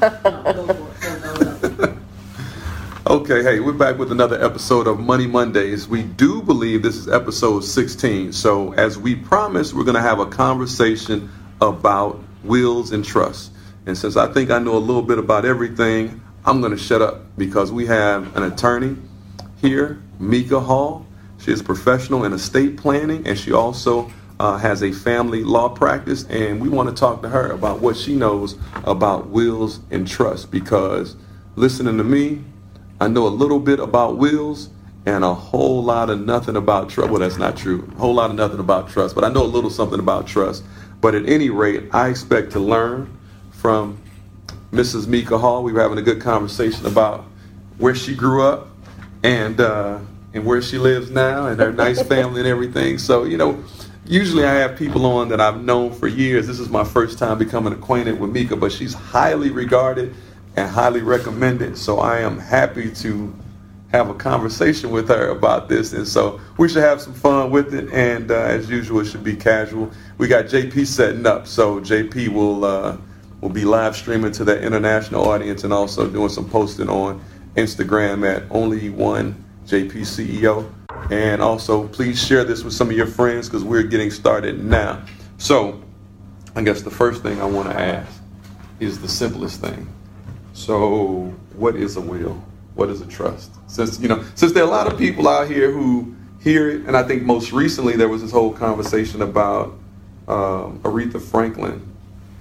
Okay, hey, we're back with another episode of Money Mondays. We do believe this is episode 16. So, as we promised, we're going to have a conversation about wills and trusts. And since I think I know a little bit about everything, I'm going to shut up because we have an attorney here, Mika Hall. She is professional in estate planning and she also uh, has a family law practice. And we want to talk to her about what she knows about wills and trusts because listening to me, I know a little bit about wills and a whole lot of nothing about trust. Well, that's not true. A whole lot of nothing about trust, but I know a little something about trust. But at any rate, I expect to learn from Mrs. Mika Hall. We were having a good conversation about where she grew up and uh, and where she lives now and her nice family and everything. So you know, usually I have people on that I've known for years. This is my first time becoming acquainted with Mika, but she's highly regarded and highly recommended. So I am happy to have a conversation with her about this. And so we should have some fun with it. And uh, as usual, it should be casual. We got JP setting up. So JP will, uh, will be live streaming to that international audience and also doing some posting on Instagram at only one JP CEO. And also, please share this with some of your friends because we're getting started now. So, I guess the first thing I want to ask is the simplest thing so, what is a will? What is a trust? Since you know, since there are a lot of people out here who hear it, and I think most recently there was this whole conversation about um, Aretha Franklin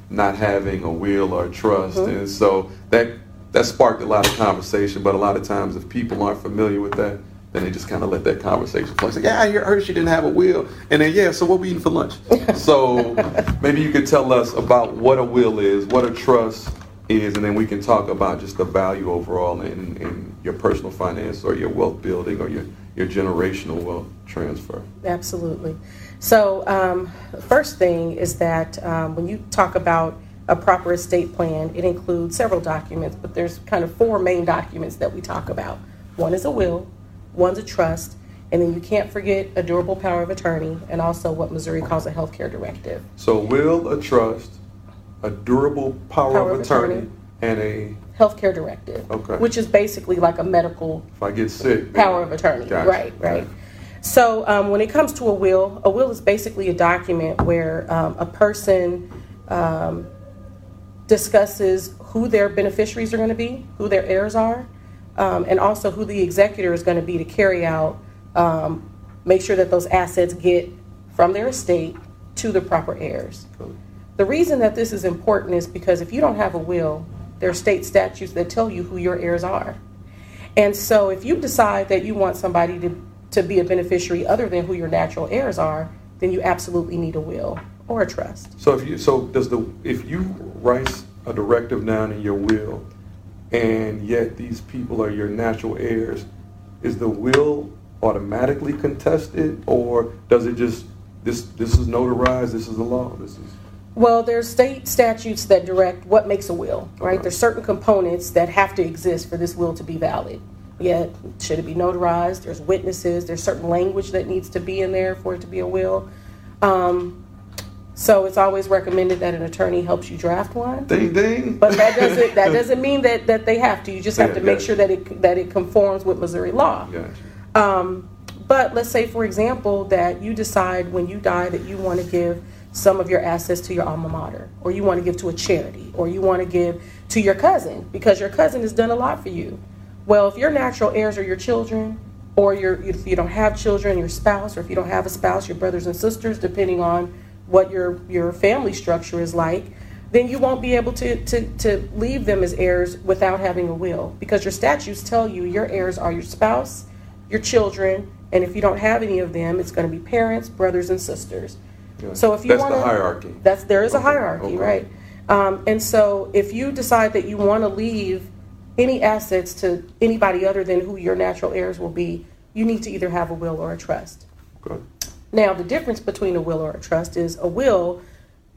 not having a will or a trust, mm-hmm. and so that that sparked a lot of conversation. But a lot of times, if people aren't familiar with that, then they just kind of let that conversation flow. Like, yeah, I heard she didn't have a will, and then yeah, so what we eating for lunch? so maybe you could tell us about what a will is, what a trust is, and then we can talk about just the value overall in, in your personal finance or your wealth building or your, your generational wealth transfer. Absolutely. So, um, first thing is that um, when you talk about a proper estate plan, it includes several documents, but there's kind of four main documents that we talk about. One is a will, one's a trust, and then you can't forget a durable power of attorney, and also what Missouri calls a healthcare directive. So, will, a trust, a durable power, power of, attorney, attorney, and a healthcare directive. Okay. Which is basically like a medical. If I get sick. Power of attorney. Gotcha. Right. Right. So um, when it comes to a will, a will is basically a document where um, a person um, discusses who their beneficiaries are going to be, who their heirs are, um, and also who the executor is going to be to carry out, um, make sure that those assets get from their estate to the proper heirs. The reason that this is important is because if you don't have a will, there are state statutes that tell you who your heirs are. And so if you decide that you want somebody to, to be a beneficiary other than who your natural heirs are, then you absolutely need a will or a trust. So if you so does the if you write a directive down in your will and yet these people are your natural heirs, is the will automatically contested or does it just this this is notarized, this is the law, this is well, there's state statutes that direct what makes a will, right? There's certain components that have to exist for this will to be valid. Yet, should it be notarized? There's witnesses. There's certain language that needs to be in there for it to be a will. Um, so it's always recommended that an attorney helps you draft one. Ding ding. But that doesn't that doesn't mean that that they have to. You just have yeah, to make sure that it that it conforms with Missouri law. Gotcha. Um, but let's say, for example, that you decide when you die that you want to give some of your assets to your alma mater, or you want to give to a charity, or you want to give to your cousin because your cousin has done a lot for you. Well, if your natural heirs are your children, or your, if you don't have children, your spouse, or if you don't have a spouse, your brothers and sisters, depending on what your, your family structure is like, then you won't be able to, to, to leave them as heirs without having a will because your statutes tell you your heirs are your spouse, your children, and if you don't have any of them, it's going to be parents, brothers, and sisters. So if you wanna, the hierarchy. That's there is okay. a hierarchy, okay. right? Um, and so if you decide that you want to leave any assets to anybody other than who your natural heirs will be, you need to either have a will or a trust. Okay. Now the difference between a will or a trust is a will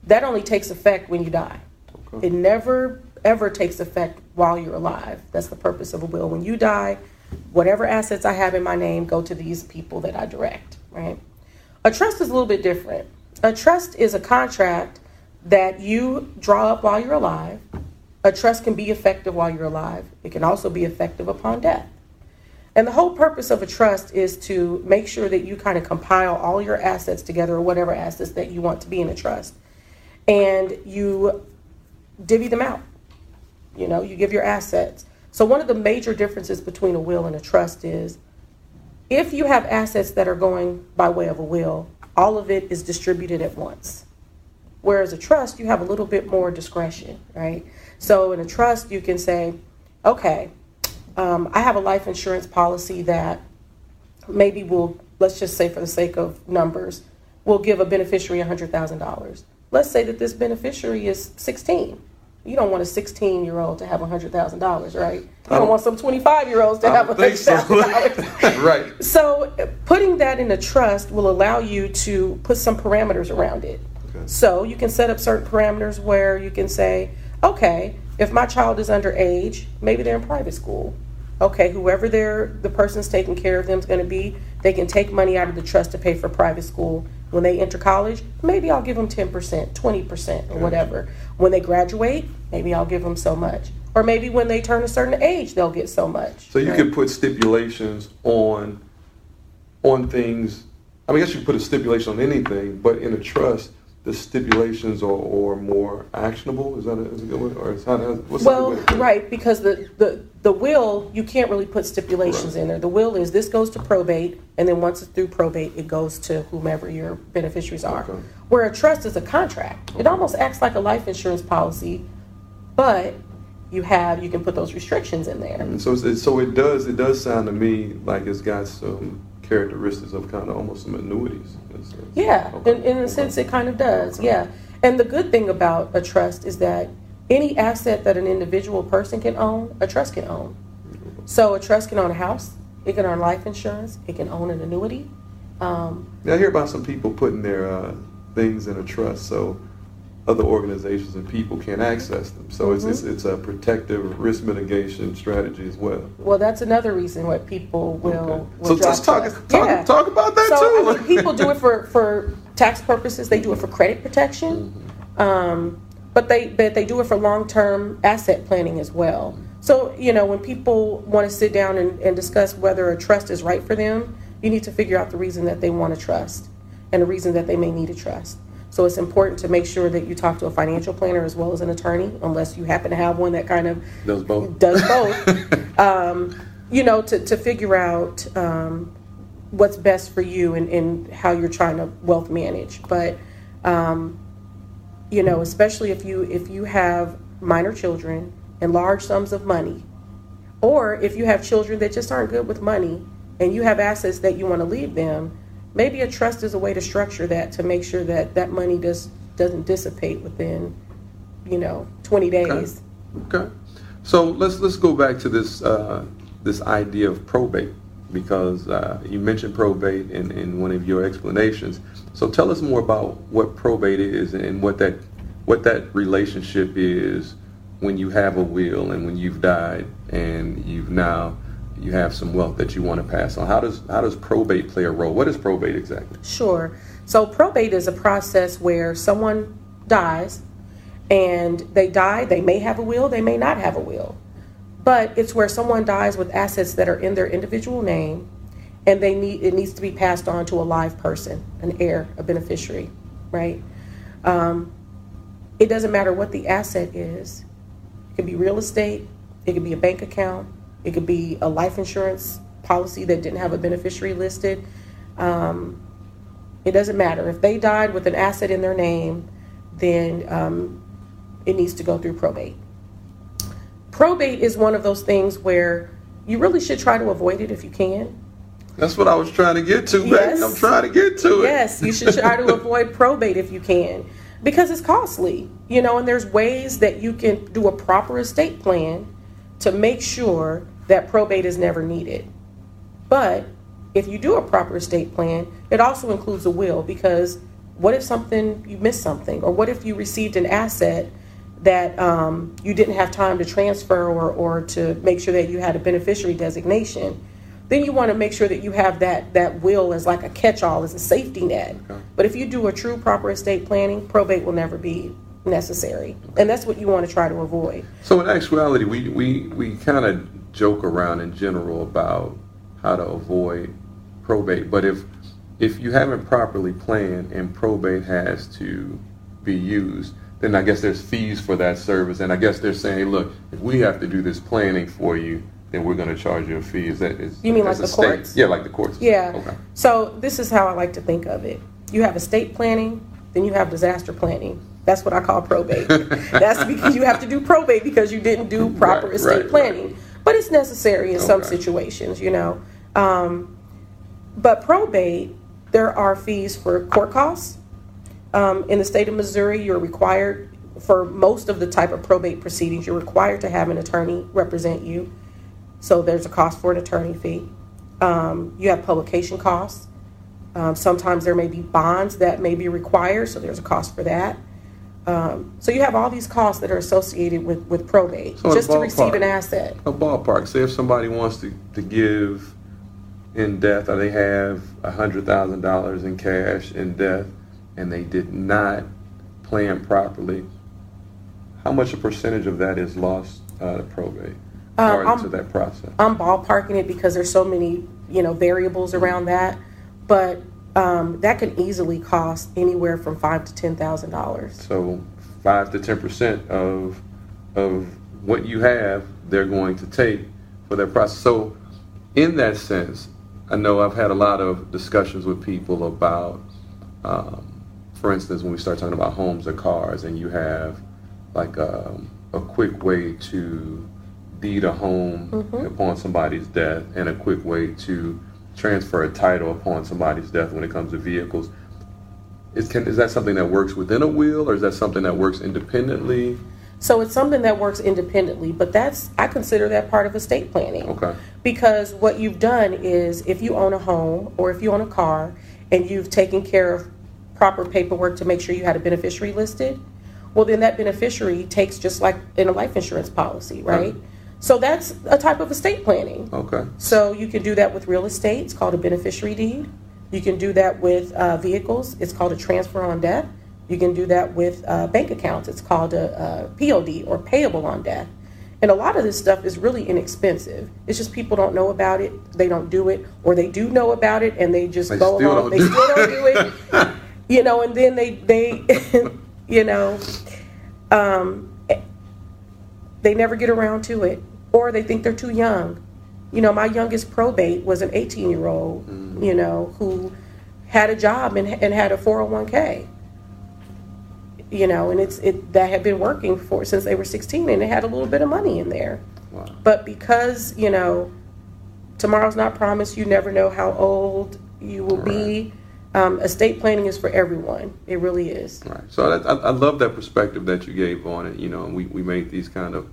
that only takes effect when you die. Okay. It never ever takes effect while you're alive. That's the purpose of a will. When you die, whatever assets I have in my name go to these people that I direct, right? A trust is a little bit different. A trust is a contract that you draw up while you're alive, a trust can be effective while you're alive. It can also be effective upon death. And the whole purpose of a trust is to make sure that you kind of compile all your assets together or whatever assets that you want to be in a trust. And you divvy them out. You know, you give your assets. So one of the major differences between a will and a trust is if you have assets that are going by way of a will, all of it is distributed at once. Whereas a trust, you have a little bit more discretion, right? So in a trust, you can say, okay, um, I have a life insurance policy that maybe will, let's just say for the sake of numbers, will give a beneficiary $100,000. Let's say that this beneficiary is 16. You don't want a 16 year old to have $100,000, right? You don't want some 25 year olds to have $100,000. So. right. So putting that in a trust will allow you to put some parameters around it. Okay. So you can set up certain parameters where you can say, okay, if my child is underage, maybe they're in private school. Okay, whoever they're, the person's taking care of them is going to be, they can take money out of the trust to pay for private school. When they enter college, maybe I'll give them 10%, 20%, or whatever. When they graduate, maybe I'll give them so much. Or maybe when they turn a certain age, they'll get so much. So you right? can put stipulations on on things. I mean, I guess you can put a stipulation on anything, but in a trust, the stipulations are, are more actionable? Is that a, is a good one? Or is how, what's well, right, because the, the, the will, you can't really put stipulations right. in there. The will is this goes to probate, and then once it's through probate, it goes to whomever your beneficiaries are. Okay. Where a trust is a contract. Okay. It almost acts like a life insurance policy, but you have you can put those restrictions in there. And so, so it does it does sound to me like it's got some characteristics of kind of almost some annuities. Yeah, okay. in, in a sense, it kind of does. Okay. Yeah. And the good thing about a trust is that any asset that an individual person can own, a trust can own. So a trust can own a house, it can own life insurance, it can own an annuity. Um, yeah, I hear about some people putting their uh, things in a trust. So other organizations and people can't access them. So mm-hmm. it's, it's, it's a protective risk mitigation strategy as well. Well, that's another reason why people will. Okay. will so let's talk, talk, yeah. talk about that so, too. I mean, people do it for, for tax purposes. They do it for credit protection, mm-hmm. um, but they but they do it for long term asset planning as well. So you know when people want to sit down and, and discuss whether a trust is right for them, you need to figure out the reason that they want to trust and the reason that they may need a trust. So it's important to make sure that you talk to a financial planner as well as an attorney, unless you happen to have one that kind of does both. Does both. um, you know, to, to figure out um, what's best for you and, and how you're trying to wealth manage. But um, you know, especially if you if you have minor children and large sums of money, or if you have children that just aren't good with money and you have assets that you want to leave them maybe a trust is a way to structure that to make sure that that money does doesn't dissipate within you know 20 days. Okay, okay. so let's let's go back to this uh, this idea of probate because uh, you mentioned probate in, in one of your explanations. So tell us more about what probate is and what that what that relationship is when you have a will and when you've died and you've now you have some wealth that you want to pass on. How does how does probate play a role? What is probate exactly? Sure. So probate is a process where someone dies and they die, they may have a will, they may not have a will. But it's where someone dies with assets that are in their individual name and they need it needs to be passed on to a live person, an heir, a beneficiary, right? Um, it doesn't matter what the asset is. It could be real estate, it could be a bank account, it could be a life insurance policy that didn't have a beneficiary listed. Um, it doesn't matter. If they died with an asset in their name, then um, it needs to go through probate. Probate is one of those things where you really should try to avoid it if you can. That's what I was trying to get to, yes. I'm trying to get to it. Yes, you should try to avoid probate if you can because it's costly, you know, and there's ways that you can do a proper estate plan to make sure that probate is never needed. But if you do a proper estate plan, it also includes a will because what if something you missed something, or what if you received an asset that um, you didn't have time to transfer or, or to make sure that you had a beneficiary designation? Then you want to make sure that you have that that will as like a catch-all, as a safety net. Okay. But if you do a true proper estate planning, probate will never be necessary, and that's what you want to try to avoid. So in actuality, we we, we kind of joke around in general about how to avoid probate, but if if you haven't properly planned and probate has to be used, then I guess there's fees for that service, and I guess they're saying, look, if we have to do this planning for you, then we're going to charge you a fee. Is that is You mean like the state- courts? Yeah, like the courts. Yeah. Okay. So this is how I like to think of it. You have estate planning, then you have disaster planning. That's what I call probate. That's because you have to do probate because you didn't do proper Right, estate right, planning. But it's necessary in some situations, you know. Um, but probate, there are fees for court costs. Um, in the state of Missouri, you're required for most of the type of probate proceedings, you're required to have an attorney represent you. So there's a cost for an attorney fee. Um, you have publication costs. Um, sometimes there may be bonds that may be required, so there's a cost for that. Um, so you have all these costs that are associated with, with probate So just to receive an asset. A ballpark. Say if somebody wants to, to give in death, or they have hundred thousand dollars in cash in death, and they did not plan properly, how much a percentage of that is lost uh, to probate or I'm- to that process? I'm ballparking it because there's so many, you know, variables around that, but um, that can easily cost anywhere from five to ten thousand dollars. So five to ten percent of of what you have, they're going to take for their process. So in that sense, I know I've had a lot of discussions with people about, um, for instance, when we start talking about homes or cars, and you have like um, a quick way to deed a home upon somebody's death, and a quick way to transfer a title upon somebody's death when it comes to vehicles. Is, can, is that something that works within a will, or is that something that works independently? So it's something that works independently, but that's I consider that part of estate planning. Okay. Because what you've done is if you own a home or if you own a car and you've taken care of proper paperwork to make sure you had a beneficiary listed, well then that beneficiary takes just like in a life insurance policy, right? So that's a type of estate planning. Okay. So you can do that with real estate. It's called a beneficiary deed. You can do that with uh, vehicles. It's called a transfer on death. You can do that with uh, bank accounts. It's called a, a POD or payable on death. And a lot of this stuff is really inexpensive. It's just people don't know about it. They don't do it, or they do know about it and they just They go along. They do still don't do it. You know, and then they they, you know, um, they never get around to it, or they think they're too young. You know, my youngest probate was an 18 year old, you know, who had a job and, and had a 401k. You know, and it's it that had been working for since they were 16 and it had a little bit of money in there. Wow. But because, you know, tomorrow's not promised, you never know how old you will be. Um, estate planning is for everyone. It really is. Right. So I, I I love that perspective that you gave on it. You know, and we, we make these kind of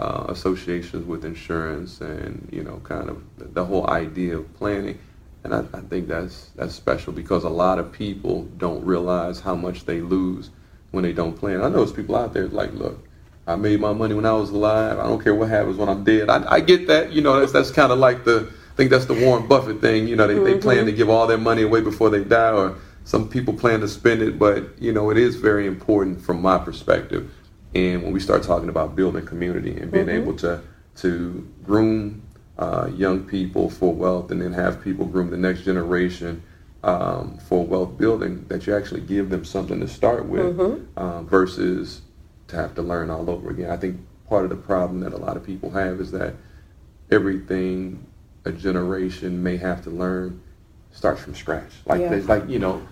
uh, associations with insurance and, you know, kind of the, whole idea of planning. And I, I think that's that's special because a lot of people don't realize how much they lose when they don't plan. I know there's people out there like, look, I made my money when I was alive. I don't care what happens when I'm dead. I, I get that. You know, that's that's kind of like the I think that's the Warren Buffett thing. You know, they, they plan to give all their money away before they die, or some people plan to spend it. But you know, it is very important from my perspective. And when we start talking about building community and being able to to groom uh, young people for wealth, and then have people groom the next generation um, for wealth building, that you actually give them something to start with, uh, versus to have to learn all over again. I think part of the problem that a lot of people have is that everything a generation may have to learn starts from scratch. Like Yeah. like you know,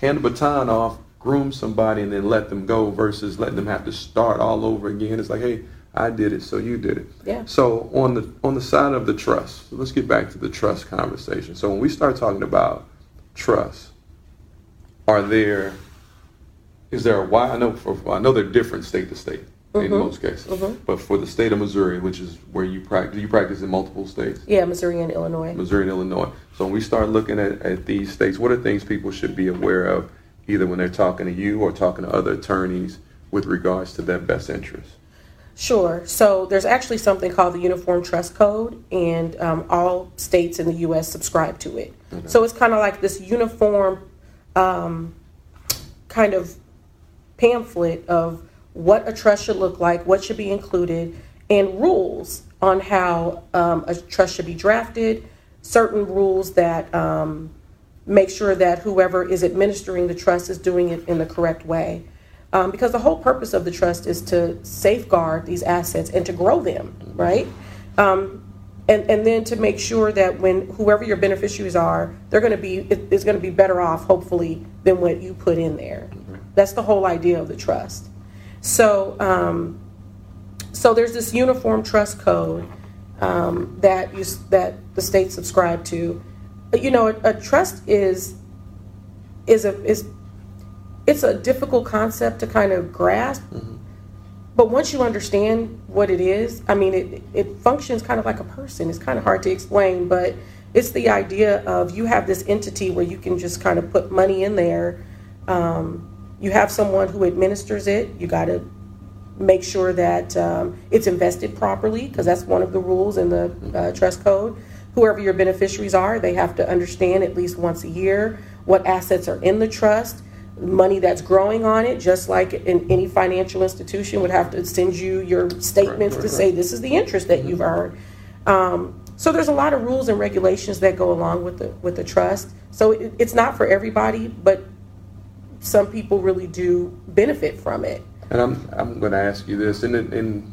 hand the baton off, groom somebody, and then let them go versus letting them have to start all over again. It's like, hey, I did it, so you did it. Yeah. So on the on the side of the trust, so let's get back to the trust conversation. So when we start talking about trust, are there is there a why? I know for I know they're different state to state in mm-hmm. most cases, mm-hmm. but for the state of Missouri, which is where you practice, you practice in multiple states, Yeah, Missouri and Illinois. Missouri and Illinois. So when we start looking at, at these states, what are things people should be aware of, either when they're talking to you or talking to other attorneys with regards to their best interest? Sure. So there's actually something called the Uniform Trust Code, and um, all states in the U.S. subscribe to it. So it's kind of like this uniform um, kind of pamphlet of what a trust should look like, what should be included, and rules on how um, a trust should be drafted, certain rules that um, make sure that whoever is administering the trust is doing it in the correct way. Um, because the whole purpose of the trust is to safeguard these assets and to grow them, right? Um, and, and then to make sure that when whoever your beneficiaries are, they're going to be is going to be better off, hopefully, than what you put in there. That's the whole idea of the trust. So, um, so there's this uniform trust code um, that you that the state subscribe to. You know, a, a trust is is a is it's a difficult concept to kind of grasp. Mm-hmm. But once you understand what it is, I mean, it, it functions kind of like a person. It's kind of hard to explain, but it's the idea of you have this entity where you can just kind of put money in there. Um, you have someone who administers it. You got to make sure that um, it's invested properly because that's one of the rules in the uh, trust code. Whoever your beneficiaries are, they have to understand at least once a year what assets are in the trust money that's growing on it, just like in any financial institution would have to send you your statements right, right, to say this is the interest that mm-hmm. you've earned. Um, so there's a lot of rules and regulations that go along with the with the trust. So it, it's not for everybody, but some people really do benefit from it. And I'm I'm going to ask you this, and and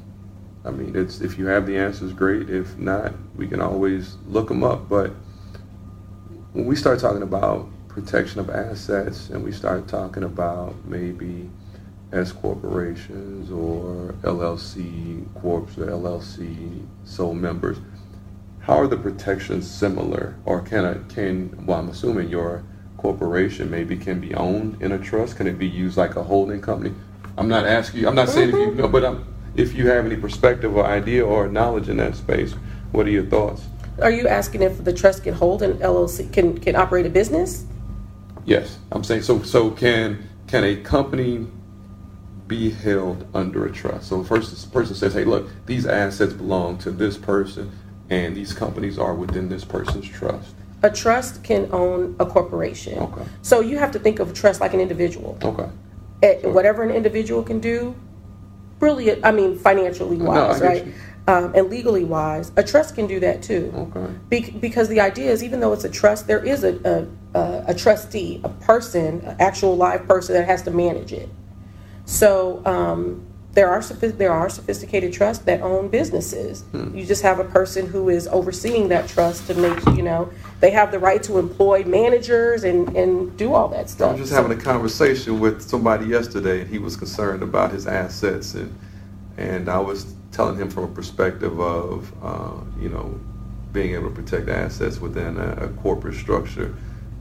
I mean, it's if you have the answers, great. If not, we can always look them up. But when we start talking about protection of assets and we start talking about maybe S corporations or LLC corps or LLC sole members, how are the protections similar? Or can a, can well I'm assuming your corporation maybe can be owned in a trust? Can it be used like a holding company? I'm not asking you. I'm not saying if you mm-hmm. know, but I'm, if you have any perspective or idea or knowledge in that space, what are your thoughts? Are you asking if the trust can hold an LLC can can operate a business? Yes, I'm saying so. So can can a company be held under a trust? So the first, this person says, "Hey, look, these assets belong to this person, and these companies are within this person's trust." A trust can own a corporation. Okay. So you have to think of a trust like an individual. Okay. Eh, At whatever an individual can do, really, I mean, financially wise, no, right? Um, and legally wise, a trust can do that too. Okay. Be- because the idea is, even though it's a trust, there is a, a, a trustee, a person, an actual live person that has to manage it. So um, there are there are sophisticated trusts that own businesses. Hmm. You just have a person who is overseeing that trust to make you know they have the right to employ managers and and do all that stuff. I was just so, having a conversation with somebody yesterday, and he was concerned about his assets and and I was telling him from a perspective of, uh, you know, being able to protect assets within a, a, corporate structure.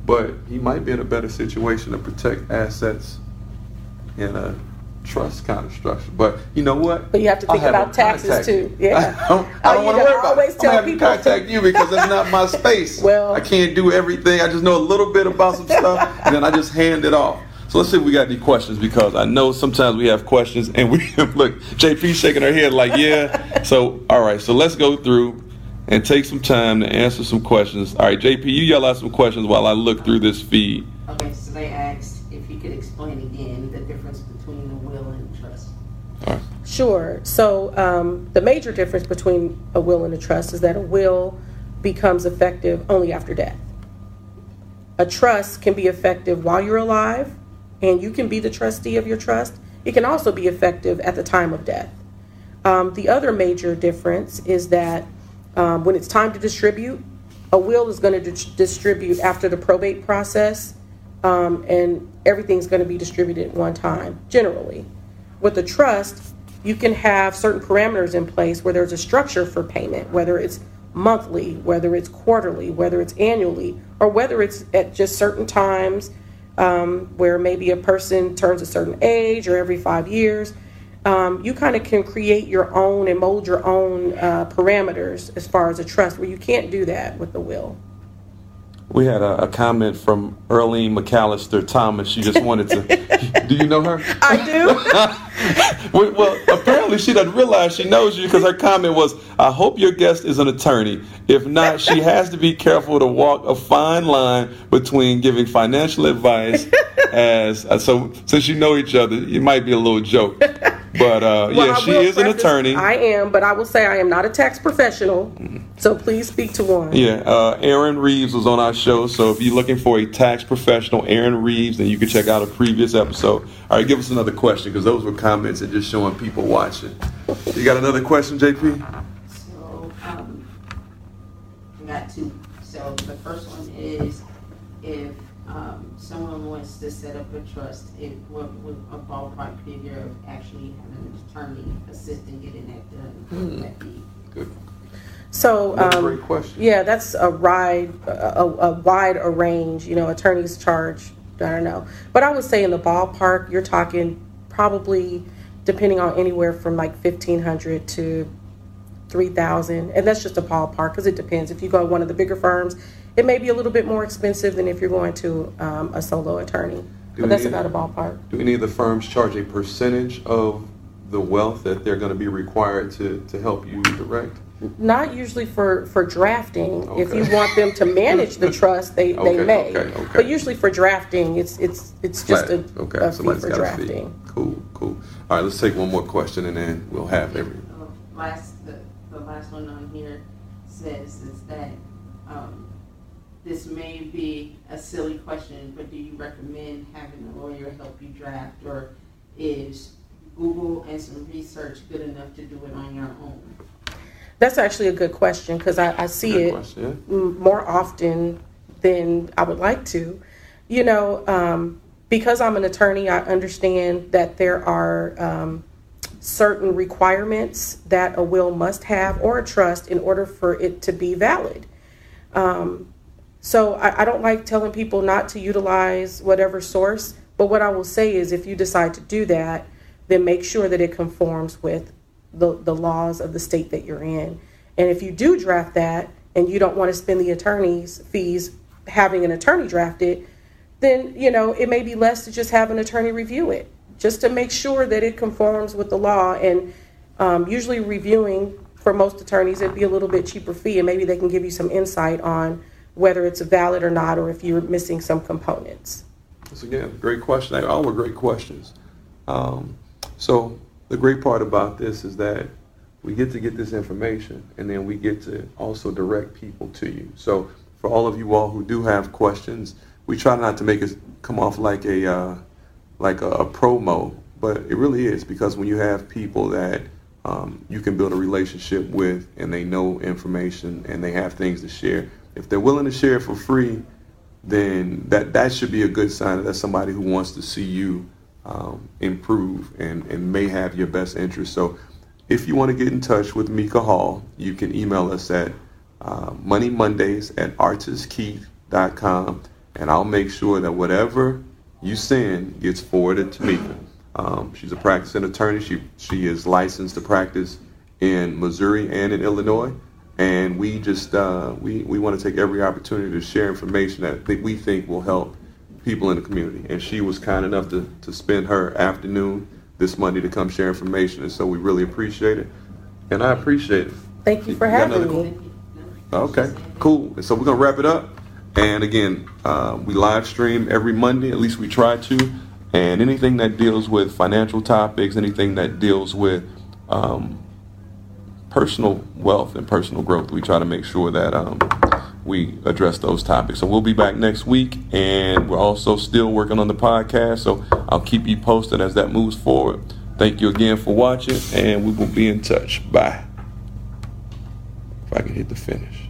But he might be in a better situation to protect assets in a trust kind of structure. But you know what? But you have to think about taxes too. Yeah. I don't, I don't oh, want to worry about it. I'm have people. to contact you because that's not my space. well, I can't do everything. I just know a little bit about some stuff, and then I just hand it off. So let's see if we got any questions because I know sometimes we have questions and we look JP shaking her head like yeah. So all right, so let's go through and take some time to answer some questions. All right, JP, you yell out some questions while I look through this feed. Okay, so they asked if you could explain again the difference between a will and a trust. All right. Sure. So um, the major difference between a will and a trust is that a will becomes effective only after death. A trust can be effective while you're alive and you can be the trustee of your trust. It can also be effective at the time of death. Um, the other major difference is that um, when it's time to distribute, a will is going to di- distribute after the probate process, um, and everything's going to be distributed at one time, generally. With a trust, you can have certain parameters in place where there's a structure for payment, whether it's monthly, whether it's quarterly, whether it's annually, or whether it's at just certain times um, where maybe a person turns a certain age or every five years. Um, you kind of can create your own and mold your own uh, parameters as far as a trust, where you can't do that with the will. We had a, a comment from Earlene McAllister Thomas. She just wanted to. do you know her? I do. well, well, apparently she doesn't realize she knows you because her comment was, "I hope your guest is an attorney. If not, she has to be careful to walk a fine line between giving financial advice as uh, so. Since you know each other, it might be a little joke." But uh, well, yeah, she is an attorney. I am, but I will say I am not a tax professional. So please speak to one. Yeah, uh, Aaron Reeves was on our show. So if you're looking for a tax professional, Aaron Reeves, then you can check out a previous episode. All right, give us another question because those were comments and just showing people watching. You got another question, JP? So um, I got two. So the first one is if um, someone wants to set up a trust, it, what would a ballpark figure of actually having an attorney assist in getting that done? Mm. That be? Good. So, um, great question. yeah, that's a wide, a, a wide a range. You know, attorneys charge. I don't know, but I would say in the ballpark, you're talking probably depending on anywhere from like fifteen hundred to three thousand, and that's just a ballpark because it depends. If you go to one of the bigger firms, it may be a little bit more expensive than if you're going to um, a solo attorney. Do but that's about a ballpark. Do any of the firms charge a percentage of the wealth that they're going to be required to, to help you direct? Not usually for, for drafting. Okay. If you want them to manage the trust, they, okay, they may. Okay, but usually for drafting, it's it's it's just a, okay. a fee for drafting. Fee. Cool, cool. All right, let's take one more question and then we'll have every. Last the, the last one on here says is that um, this may be a silly question, but do you recommend having a lawyer help you draft, or is Google and some research good enough to do it on your own? That's actually a good question because I, I, see good it question, more often than I would like to. You know, um, because I'm an attorney, I understand that there are um, certain requirements that a will must have or a trust in order for it to be valid. Um, so I, I don't like telling people not to utilize whatever source, but what I will say is if you decide to do that, then make sure that it conforms with the, the laws of the state that you're in. And if you do draft that and you don't want to spend the attorney's fees having an attorney draft it, then you know it may be less to just have an attorney review it, just to make sure that it conforms with the law. And um, usually reviewing for most attorneys, it'd be a little bit cheaper fee, and maybe they can give you some insight on whether it's valid or not, or if you're missing some components. That's again, great question. All were great questions. Um, so the great part about this is that we get to get this information, and then we get to also direct people to you. So for all of you all who do have questions, we try not to make it come off like a uh, like a, a, promo, but it really is because when you have people that um, you can build a relationship with, and they know information, and they have things to share, if they're willing to share for free, then that, that should be a good sign that that's somebody who wants to see you um, improve and, and may have your best interest. So if you want to get in touch with Mika Hall, you can email us at uh, moneymondays at artiskeith.com and I'll make sure that whatever you send gets forwarded to Mika. Um, she's a practicing attorney. She, she is licensed to practice in Missouri and in Illinois and we just uh, we we want to take every opportunity to share information that we think will help people in the community. And she was kind enough to, to spend her afternoon this Monday to come share information, and so we really appreciate it. And I appreciate it. Thank you for you having me. Okay, cool. And so we're gonna wrap it up. And again, uh, we live stream every Monday. At least we try to. And anything that deals with financial topics, anything that deals with um, personal wealth and personal growth. We try to make sure that um, we address those topics. So we'll be back next week, and we're also still working on the podcast. So I'll keep you posted as that moves forward. Thank you again for watching, and we will be in touch. Bye. If I can hit the finish.